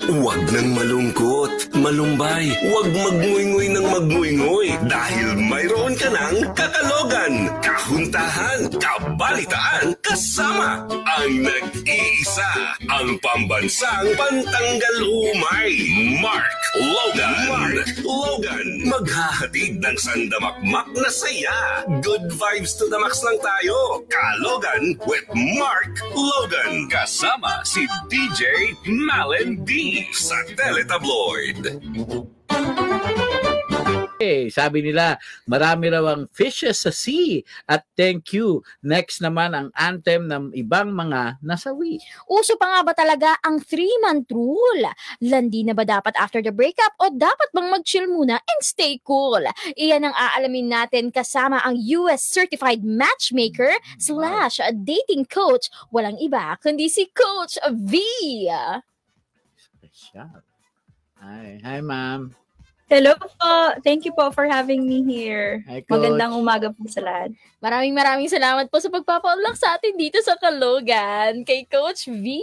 Huwag nang malungkot, malumbay, huwag magnguynguy ng magnguynguy dahil mayroon ka ng kakalogan, kahuntahan, kabalitaan, kasama ang nag-iisa, ang pambansang pantanggal umay, Mark Logan. Mark Logan, maghahatid ng sandamakmak na saya. Good vibes to the max lang tayo. Kalogan with Mark Logan. Kasama si DJ Malin D sa Teletabloid. Eh, sabi nila, marami raw ang fishes sa sea at thank you. Next naman ang anthem ng ibang mga nasawi. Uso pa nga ba talaga ang three-month rule? Landi na ba dapat after the breakup o dapat bang mag-chill muna and stay cool? Iyan ang aalamin natin kasama ang US Certified Matchmaker slash dating coach. Walang iba kundi si Coach V. Special. Hi, hi ma'am. Hello po. Thank you po for having me here. Hi, coach. Magandang umaga po sa lahat. Maraming maraming salamat po sa pagpapaunlak sa atin dito sa Kalogan kay Coach V.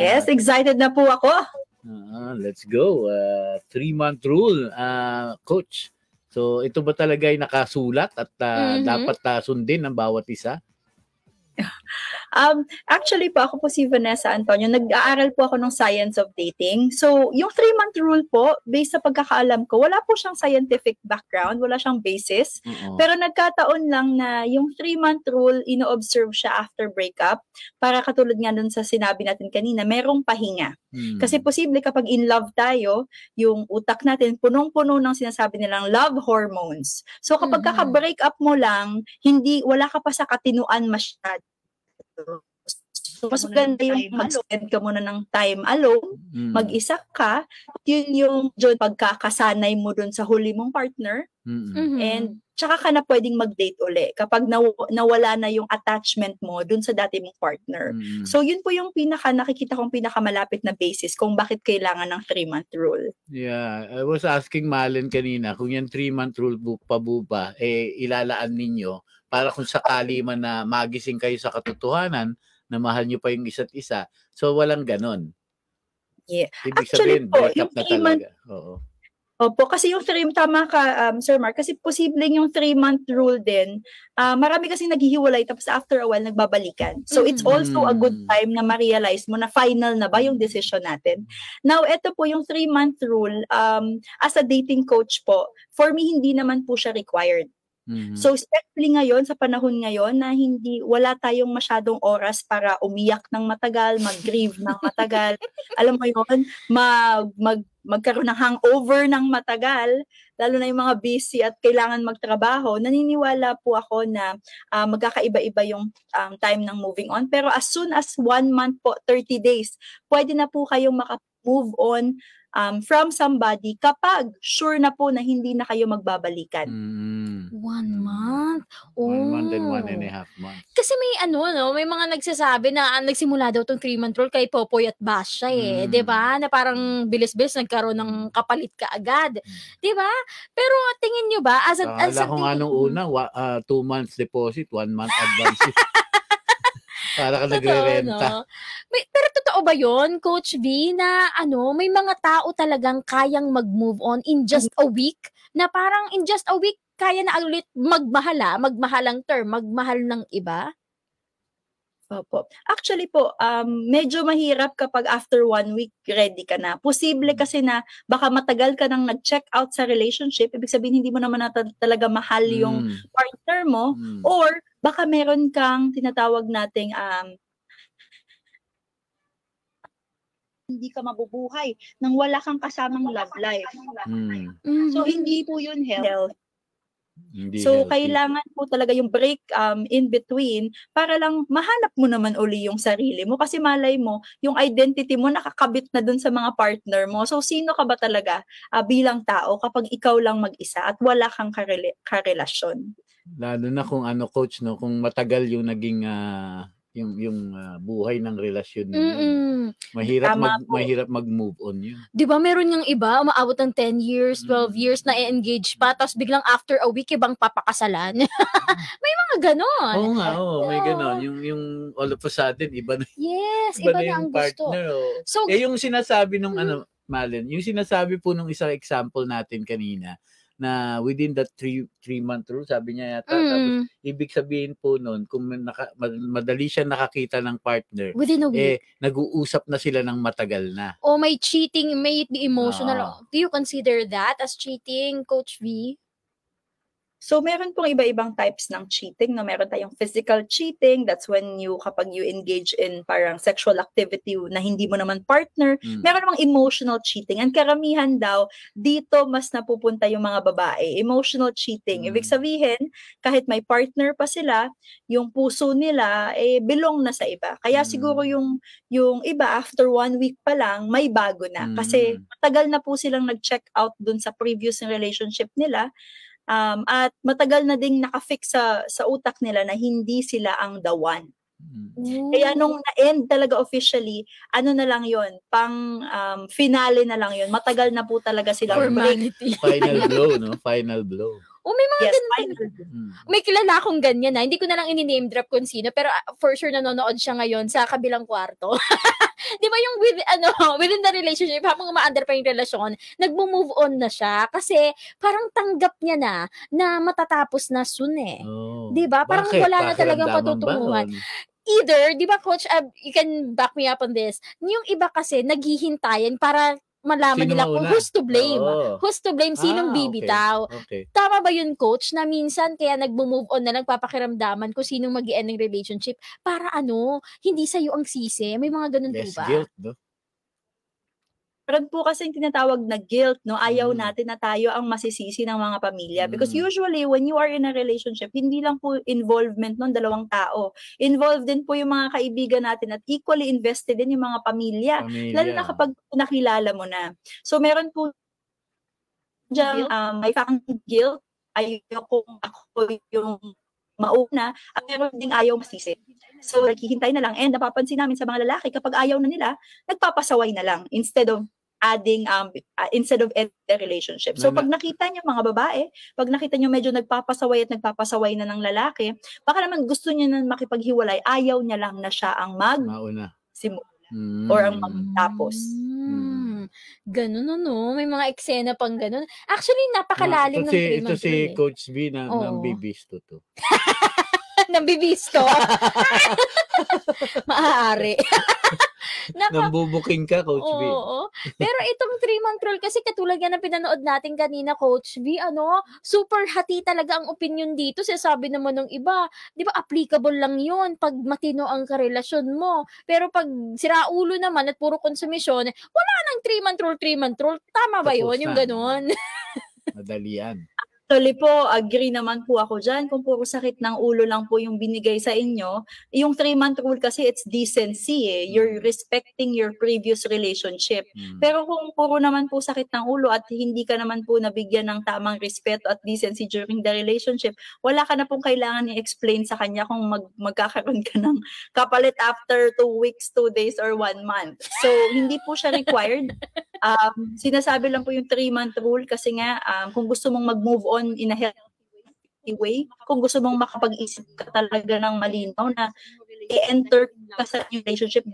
Yes, excited na po ako. Ah, let's go. Uh, three-month rule, uh, coach. So, ito ba talaga ay nakasulat at uh, Mhm. dapat uh, sundin ng bawat isa? Um, actually po, ako po si Vanessa Antonio. Nag-aaral po ako ng Science of Dating. So, yung three-month rule po, based sa pagkakaalam ko, wala po siyang scientific background, wala siyang basis. Oo. Pero nagkataon lang na yung three-month rule, ino-observe siya after breakup. Para katulad nga dun sa sinabi natin kanina, merong pahinga. Hmm. Kasi posible kapag in love tayo, yung utak natin punong-puno ng sinasabi nilang love hormones. So kapag Mhm. kaka-break up mo lang, hindi wala ka pa sa katinuan masyado. So, mas maganda yung mag-spend ka muna ng time alone, Hmm. mag-isa ka, yun yung yun, pagkakasanay mo dun sa huli mong partner, Mm-mm. Mhm. and tsaka ka na pwedeng mag-date uli kapag naw- nawala na yung attachment mo dun sa dati mong partner. Mm-mm. So yun po yung pinaka nakikita kong pinakamalapit na basis kung bakit kailangan ng 3-month rule. Yeah, I was asking Malen kanina kung yung three-month rule bu- pa bu ba, eh, ilalaan ninyo para kung sakali man na magising kayo sa katotohanan na mahal nyo pa yung isa't isa. So, walang ganon. Yeah. Ibig Actually sabihin, po, break up yung na three-month- talaga. Oo. Opo, kasi yung 3 tama ka um, Sir Mark, kasi posibleng yung 3-month rule din, ah, marami kasi naghihiwalay tapos after a while nagbabalikan. So it's Mhm. also a good time na ma-realize mo na final na ba yung decision natin. Now, ito po yung 3-month rule, um, as a dating coach po, for me hindi naman po siya required. Mhm. So especially ngayon sa panahon ngayon na hindi wala tayong masyadong oras para umiyak ng matagal, mag-grieve ng matagal. Alam mo 'yon, mag, mag magkaroon ng hangover ng matagal, lalo na yung mga busy at kailangan magtrabaho. Naniniwala po ako na ah, magkakaiba-iba yung um, time ng moving on. Pero as soon as one month po, 30 days, pwede na po kayong maka-move on um, from somebody kapag sure na po na hindi na kayo magbabalikan. Mm. One month? Oh. One month and one and a half months. Kasi may ano, no, may mga nagsasabi na ah, nagsimula daw tong three-month rule kay Popoy at Basha eh. Mm. 'Di ba Na parang bilis-bilis nagkaroon ng kapalit ka agad. 'Di ba Pero tingin nyo ba, as a, as Akala a ko nga nung una, wa- ah, two months deposit, one month advance. Para ka nagre-renta. no? May, pero totoo ba yon Coach V, na ano, may mga tao talagang kayang mag-move on in just a week? Na parang in just a week, kaya na ulit magmahala, magmahalang term, magmahal ng iba? Opo. Actually po, um, medyo mahirap kapag after one week ready ka na. Posible kasi na baka matagal ka nang nag-check out sa relationship, ibig sabihin hindi mo naman na ta- talaga mahal yung Mm. partner mo, Mm. or baka meron kang tinatawag nating um, hindi ka mabubuhay nang wala kang kasamang love life. Mm. So, hindi po yun health. Hindi So, healthy. kailangan po talaga yung break um, in between para lang mahanap mo naman uli yung sarili mo. Kasi malay mo, yung identity mo nakakabit na dun sa mga partner mo. So, sino ka ba talaga ah, bilang tao kapag ikaw lang mag-isa at wala kang karele- karelasyon? Lalo na kung ano coach no, kung matagal yung naging ah, yung yung ah, buhay ng relasyon ninyo. Mahirap Tama mag po. mahirap mag-move on yun. 'Di ba meron yung iba umaabot ng 10 years, 12 Mm. years na i-engage pa tapos biglang after a week ibang papakasalan. May mga ganon. Oo nga, oo, may Oo. ganon. Yung yung all of a sudden iba na Yes, iba, iba, na na yung ang gusto. partner. oh. So, Eh yung sinasabi nung Mhm. ano, Malen, yung sinasabi po nung isang example natin kanina na within that three three month rule, sabi niya yata, tapos mm, ibig sabihin po nun, kung naka, mad- madali siya nakakita ng partner, within a week. eh, nag-uusap na sila ng matagal na. o may cheating, may it be emotional. Ah. Do you consider that as cheating, Coach V? So, meron pong iba-ibang types ng cheating. No? Meron tayong physical cheating. That's when you, kapag you engage in parang sexual activity na hindi mo naman partner. Mm. Meron namang emotional cheating. Ang karamihan daw, dito mas napupunta yung mga babae. Emotional cheating. Mm. Ibig sabihin, kahit may partner pa sila, yung puso nila, eh, belong na sa iba. Kaya Mm. siguro yung, yung iba, after one week pa lang, may bago na. Kasi Mm. matagal na po silang nag-check out dun sa previous relationship nila. Um, at matagal na ding nakafix sa, sa utak nila na hindi sila ang the one. Mm. Kaya nung na-end talaga officially, ano na lang yon pang um, finale na lang yon Matagal na po talaga sila. Formality. Final blow, no? Final blow. O may mga Yes, ganun. Mm. may kilala akong ganyan na. Hindi ko na lang ini-name drop kung sino, pero ah, for sure nanonood siya ngayon sa kabilang kwarto. 'Di ba yung with, ano, within the relationship, habang umaandar pa yung relasyon, nagmo-move on na siya kasi parang tanggap niya na na matatapos na soon eh. Oh. 'Di ba? Parang Bakit? wala na talagang patutunguhan. Either, 'di ba coach, uh, you can back me up on this. Yung iba kasi naghihintayan para malaman Sino nila kung mauna? who's to blame. Oo. Who's to blame? Sinong Ah, bibitaw? Okay. Tama ba yun, coach, na minsan kaya nagmo-move on na lang papakiramdaman kung sinong mag end ng relationship para ano, hindi sa'yo ang sisi. May mga ganun po Less ba? guilt, no? Meron po kasi yung tinatawag na guilt, no? Ayaw Mm. natin na tayo ang masisisi ng mga pamilya. Because Mm. usually, when you are in a relationship, hindi lang po involvement ng dalawang tao. Involved din po yung mga kaibigan natin at equally invested din yung mga pamilya. Pamilya. Lalo na kapag nakilala mo na. So, meron po dyan, Guilt? um, may fakang guilt. Ayoko ako yung mauna at meron ding ayaw masisi. So, naghihintay na lang and napapansin namin sa mga lalaki kapag ayaw na nila, nagpapasaway na lang instead of adding um uh, instead of end the relationship. So pag nakita niyo mga babae, pag nakita niyo medyo nagpapasaway at nagpapasaway na ng lalaki, baka naman gusto niya na makipaghiwalay, ayaw niya lang na siya ang mag Mauna. Mm. or ang magtapos. Mm. Ganun ano, may mga eksena pang ganun. Actually, napakalalim ng ito si, three ito si eh. Coach B na, Oo. ng bibisto to. Nang bibisto. Maaari. Napa, Nang bubuking ka, Coach B. Oo, oo. Pero itong three-month rule, kasi katulad yan na pinanood natin kanina, Coach V, ano, super hati talaga ang opinion dito. Sinasabi naman ng iba, di ba, applicable lang yun pag matino ang karelasyon mo. Pero pag siraulo naman at puro konsumisyon, wala nang three-month rule, three-month rule. Tama ba yun? Tapos Yung na. ganon? Madalian. Actually po, agree naman po ako dyan. Kung puro sakit ng ulo lang po yung binigay sa inyo, yung three-month rule kasi it's decency eh. You're Mm. respecting your previous relationship. Mm. Pero kung puro naman po sakit ng ulo at hindi ka naman po nabigyan ng tamang respeto at decency during the relationship, wala ka na pong kailangan i-explain sa kanya kung mag magkakaroon ka ng kapalit after two weeks, two days, or one month. So, hindi po siya required. Um, sinasabi lang po yung three-month rule kasi nga, um, kung gusto mong mag-move on in a healthy way, kung gusto mong makapag-isip ka talaga ng malinaw na i-enter ka sa relationship,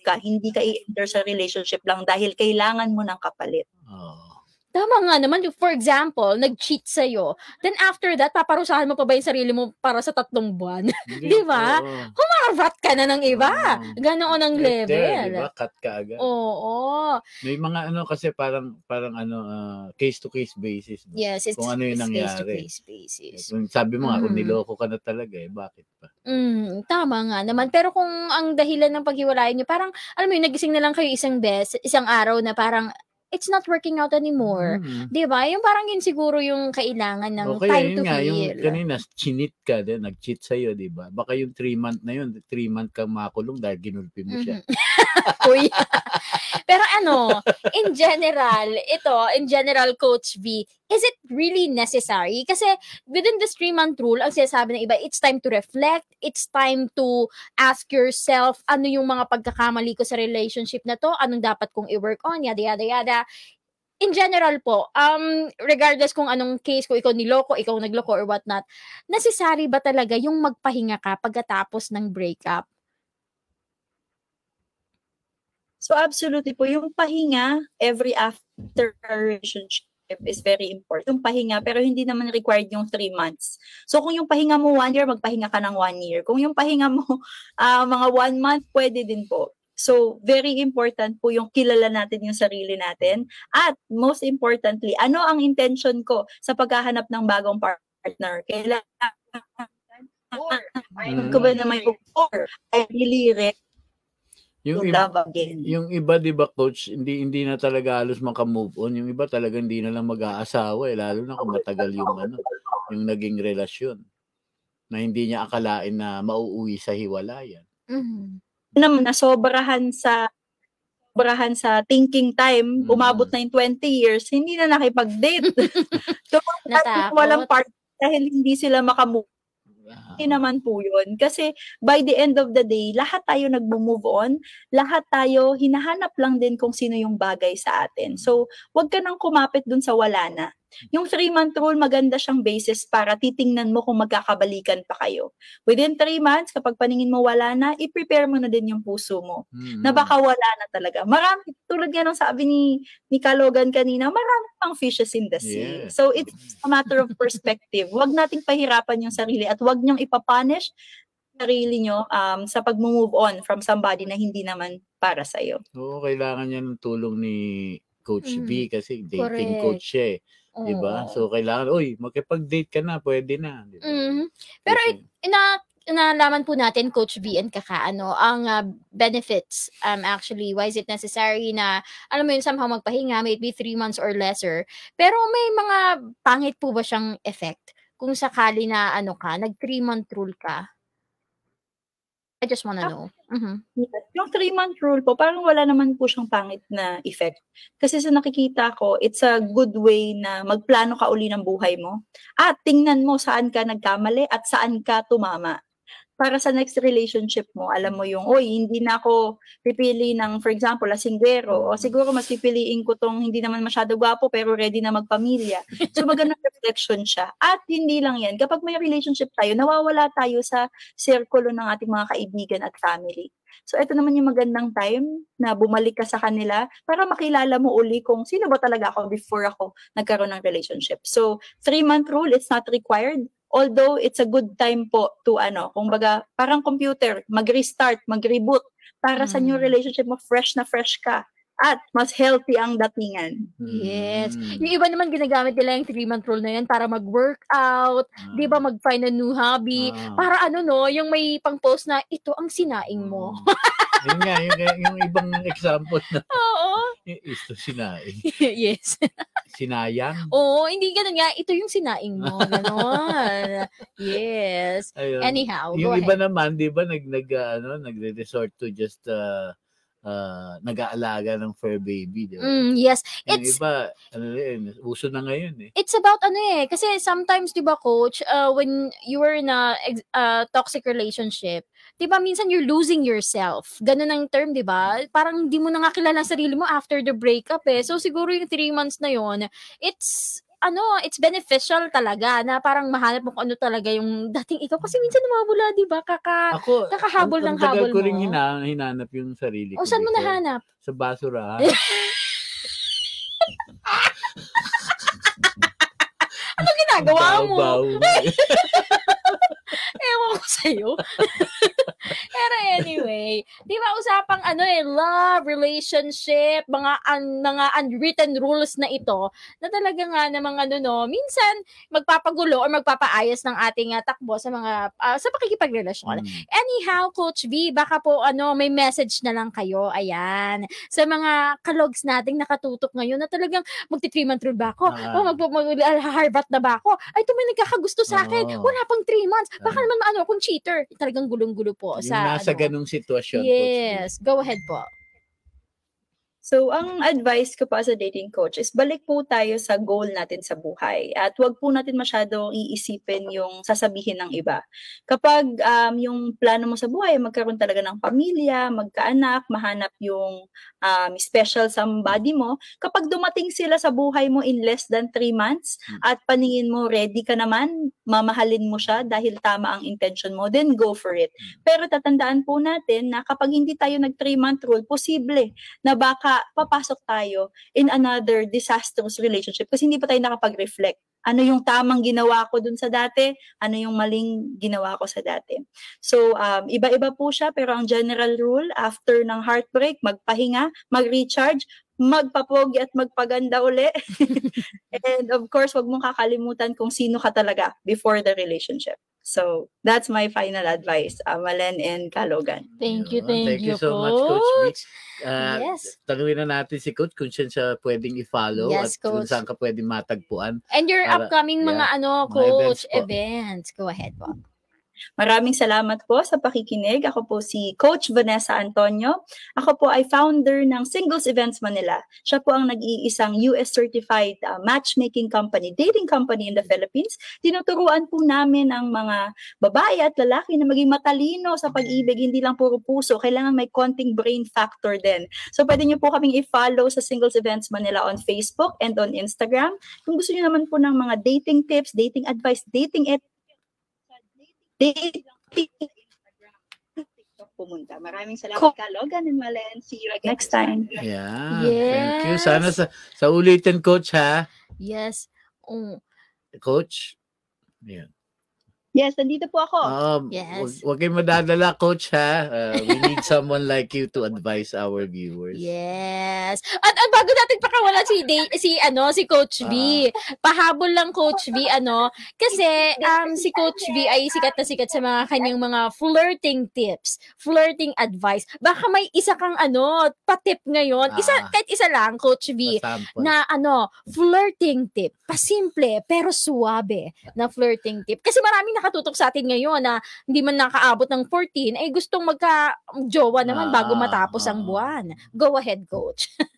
ka, hindi ka i-enter sa relationship lang dahil kailangan mo ng kapalit. Oo. Tama nga naman. For example, nag-cheat sa'yo. Then after that, paparusahan mo pa ba yung sarili mo para sa tatlong buwan? Di ba? Oo. Marvat ka na ng iba. Oo. Ganoon ang there, level. di ba? Cut ka agad. Oo. May mga ano kasi parang parang ano ah, case to case basis. no? Yes, it's, Kung ano yung it's nangyari. face-to-face basis. Kung sabi mo nga, kung Mm. niloko ka na talaga eh, bakit pa? Mm, tama nga naman. Pero kung ang dahilan ng paghiwalayan niyo, parang, alam mo yun, nagising na lang kayo isang bes, isang araw na parang, it's not working out anymore. Mm. Di ba? Yung parang yun siguro yung kailangan ng Okay, time yun to nga, yung heal. kanina, chinit ka din, nag-cheat sa'yo, di ba? Baka yung 3 month na yun, 3 month kang makulong dahil ginulpi mo siya. Mhm. Uy. Pero ano, in general, ito, in general, Coach V, is it really necessary? Kasi within this three-month rule, ang sinasabi ng iba, it's time to reflect, it's time to ask yourself, ano yung mga pagkakamali ko sa relationship na to, anong dapat kong i-work on, yada, yada, yada. In general po, um, regardless kung anong case ko, ikaw niloko, ikaw nagloko or whatnot, necessary ba talaga yung magpahinga ka pagkatapos ng breakup? So absolutely po, yung pahinga every after a relationship is very important. Yung pahinga, pero hindi naman required yung three months. So kung yung pahinga mo one year, magpahinga ka ng one year. Kung yung pahinga mo ah, mga one month, pwede din po. So, very important po yung kilala natin yung sarili natin. At most importantly, ano ang intention ko sa paghahanap ng bagong partner? Kailangan Mm. ko ba na may or I really ready Yung, iba, love again. yung iba, di ba, coach, hindi hindi na talaga halos makamove on. Yung iba talaga hindi na lang mag-aasawa eh, lalo na kung matagal yung ano, yung naging relasyon na hindi niya akalain na mauuwi sa hiwalayan. Mhm. naman nasobrahan sa sobrahan sa thinking time, Mm. umabot na yung 20 years, hindi na nakipag-date. so, Natakot. walang part dahil hindi sila makamove Ah, Hindi naman po yun. Kasi by the end of the day, lahat tayo nagmo-move on, lahat tayo hinahanap lang din kung sino yung bagay sa atin. So, wag ka nang kumapit dun sa wala na. Yung three-month rule, maganda siyang basis para titingnan mo kung magkakabalikan pa kayo. Within three months, kapag paningin mo wala na, i-prepare mo na din yung puso mo mm. na baka wala na talaga. Marami, tulad nga nung sabi ni, ni Kalogan kanina, marami pang fishes in the sea. Yes. So, it's a matter of perspective. Huwag nating pahirapan yung sarili at huwag niyong ipapunish sarili nyo um, sa pag-move on from somebody na hindi naman para sa'yo. Oo, kailangan niya ng tulong ni Coach Mm. V kasi dating Correct. coach siya eh. Di ba? Oo. So, kailangan, uy, makipag-date ka na, pwede na. Di ba? Mhm. Pero ina nalaman po natin Coach V and Kaka ano ang ah, benefits um actually why is it necessary na alam mo yun somehow magpahinga may it be three months or lesser pero may mga pangit po ba siyang effect kung sakali na ano ka nag three month rule ka I just wanna Ah. know Mhm. Yes. Yung three-month rule po, parang wala naman po siyang pangit na effect. Kasi sa nakikita ko, it's a good way na magplano ka uli ng buhay mo. At tingnan mo saan ka nagkamali at saan ka tumama. Para sa next relationship mo, alam mo yung, oy, hindi na ako pipili ng, for example, lasinggero. O siguro mas pipiliin ko tong hindi naman masyado gwapo pero ready na magpamilya. So magandang reflection siya. At hindi lang yan, kapag may relationship tayo, nawawala tayo sa sirkulo ng ating mga kaibigan at family. So, ito naman yung magandang time na bumalik ka sa kanila para makilala mo uli kung sino ba talaga ako before ako nagkaroon ng relationship. So, three-month rule, it's not required. Although, it's a good time po to ano, kung baga, parang computer, mag-restart, mag-reboot para sa new Mm. relationship mo, fresh na fresh ka. At mas healthy ang datingan. Yes. Mm. Yung iba naman ginagamit nila yung three month rule na yan para mag-workout, 'di ba, mag-find a new hobby, Ah. para ano no, yung may pang-post na ito ang sinaing mo. yun nga, yung, yung ibang example na Oo. ito sinaing. yes. Sinayang. Oo, hindi ganun nga. Ito yung sinaing mo. Ganon. yes. Ayun. Anyhow, yung iba ahead. naman, 'di ba, nag nag ah, ano, nagre-resort to just uh, uh, nag-aalaga ng fur baby, 'di ba? Mm, yes. Yung It's iba, ano rin, uso na ngayon eh. it's about ano eh kasi sometimes 'di ba coach uh, when you were in a uh, toxic relationship 'di ba minsan you're losing yourself ganun ang term 'di ba parang hindi mo na nga kilala sarili mo after the breakup eh so siguro yung three months na yon it's ano, it's beneficial talaga na parang mahanap mo kung ano talaga yung dating ikaw kasi minsan nawawala 'di ba kaka Ako, Kakahabol ang, ng ang tagal habol ko rin mo. hina, hinanap yung sarili o ko. saan mo nahanap Sa basurahan. ano ginagawa mo. Ewan ko sa'yo. Pero anyway, di ba usapang ano eh, love, relationship, mga un, mga unwritten rules na ito, na talaga nga namang ano no, minsan magpapagulo or magpapaayos ng ating ah, takbo sa mga, ah, sa pakikipagrelasyon. Mm. Anyhow, Coach V, baka po ano, may message na lang kayo, ayan, sa mga kalogs nating nakatutok ngayon na talagang magti-three-month rule ba ako? Ah. Oh, mag, mag, harbat na ba ako? Ay, ito may nagkakagusto sa akin. Oo. Wala pang three months. Baka naman ano, akong cheater. Talagang gulong-gulo po Yung sa nasa ano. ganung sitwasyon. Coach. Yes, go ahead po. So, ang advice ko pa sa dating coach is balik po tayo sa goal natin sa buhay at wag po natin masyadong iisipin yung sasabihin ng iba. Kapag um, yung plano mo sa buhay, magkaroon talaga ng pamilya, magkaanak, mahanap yung um, special somebody mo, kapag dumating sila sa buhay mo in less than 3 months at paningin mo ready ka naman, mamahalin mo siya dahil tama ang intention mo, then go for it. Pero tatandaan po natin na kapag hindi tayo nag 3 month rule, posible na baka papasok tayo in another disastrous relationship kasi hindi pa tayo nakapag-reflect. Ano yung tamang ginawa ko dun sa dati? Ano yung maling ginawa ko sa dati? So, um, iba-iba po siya pero ang general rule, after ng heartbreak, magpahinga, mag-recharge, magpapogi at magpaganda uli. And of course, wag mong kakalimutan kung sino ka talaga before the relationship. So, that's my final advice, uh, Malen and Kalogan. Thank you, Yun. thank, you, so much, Coach Vic. Ah, Yes. Tanungin na natin si Coach kung saan siya pwedeng i-follow Yes, at kung saan ka pwedeng matagpuan. And your Para- upcoming mga yeah, ano, mga coach, events events. Go ahead po. Maraming salamat po sa pakikinig. Ako po si Coach Vanessa Antonio. Ako po ay founder ng Singles Events Manila. Siya po ang nag-iisang US certified uh, matchmaking company, dating company in the Philippines. Tinuturuan po namin ang mga babae at lalaki na maging matalino sa pag-ibig, hindi lang puro puso. Kailangan may konting brain factor din. So pwede niyo po kaming i-follow sa Singles Events Manila on Facebook and on Instagram. Kung gusto niyo naman po ng mga dating tips, dating advice, dating et dating pumunta. Maraming salamat Ko- ka, Logan and Malen. See you again next time. Yeah. Thank you. Yes. Sana sa, sa ulitin, Coach, ha? Yes. Oh, Coach? Yeah. Yes, nandito po ako. Um, Yes. wag, wag kayong madadala, Coach, ha? Uh, we need someone like you to advise our viewers. yes. At, at bago natin pakawalan si Day, si ano si Coach V. Ah. Pahabol lang Coach V ano kasi um si Coach V ay sikat na sikat sa mga kanyang mga flirting tips, flirting advice. Baka may isa kang ano, pa-tip ngayon. Isa Ah. kahit isa lang Coach V. Na ano, flirting tip. Pasimple pero suwabe na flirting tip. Kasi maraming nakatutok sa atin ngayon na hindi man nakaabot ng 14, ay gustong magka-jowa naman bago Ah, matapos ang buwan. Go ahead, coach.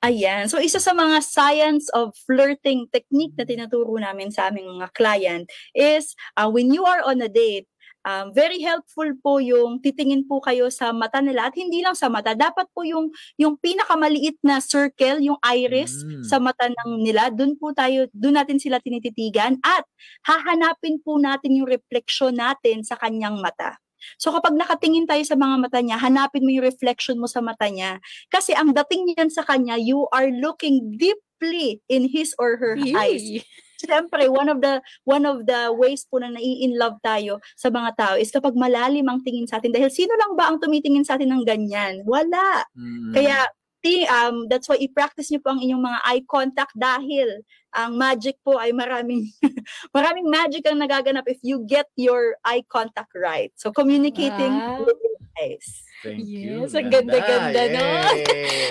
Ayan. So, isa sa mga science of flirting technique na tinuturo namin sa aming mga client is uh, when you are on a date, um, very helpful po yung titingin po kayo sa mata nila at hindi lang sa mata. Dapat po yung, yung pinakamaliit na circle, yung iris Mm. sa mata ng nila, dun po tayo, dun natin sila tinititigan at hahanapin po natin yung refleksyon natin sa kanyang mata. So kapag nakatingin tayo sa mga mata niya, hanapin mo yung reflection mo sa mata niya. Kasi ang dating niyan sa kanya, you are looking deeply in his or her eyes. Siyempre, one of the one of the ways po na nai-in love tayo sa mga tao is kapag malalim ang tingin sa atin. Dahil sino lang ba ang tumitingin sa atin ng ganyan? Wala. Mm. Kaya ti um that's why i-practice niyo po ang inyong mga eye contact dahil ang magic po ay maraming maraming magic ang nagaganap if you get your eye contact right. So communicating Wow. with your eyes. Thank you. Yes, ang ganda-ganda. Yay.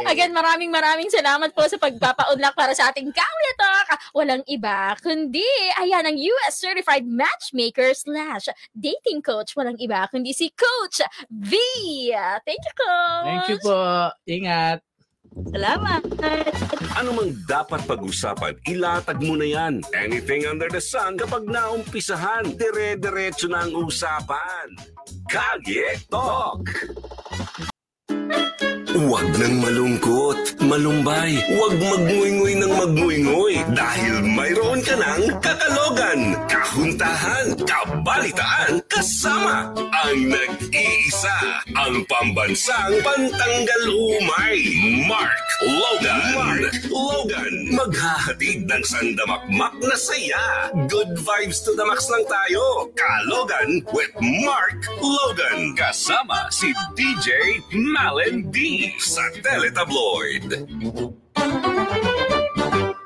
Again, maraming maraming salamat po sa pagpapaunlak para sa ating Kawya Talk. Walang iba, kundi, ayan, ang US Certified Matchmaker slash Dating Coach. Walang iba, kundi si Coach V. Thank you, Coach. Thank you po. Ingat. Salamat. Ano mang dapat pag-usapan, ilatag mo na yan. Anything under the sun, kapag naumpisahan, dire-diretso na ang usapan. Kalye Talk! Huwag nang malungkot, malumbay, huwag magnguynggoy ng magnguynggoy dahil mayroon ka ng kakalogan, kahuntahan, kabalitaan, kasama ang nag-iisa, ang pambansang pantanggal umay, Mark Logan. Mark Logan, maghahatid ng sandamakmak na saya. Good vibes to the max lang tayo. Kalogan with Mark Logan. Kasama si DJ Malin D. Satélite Tabloid.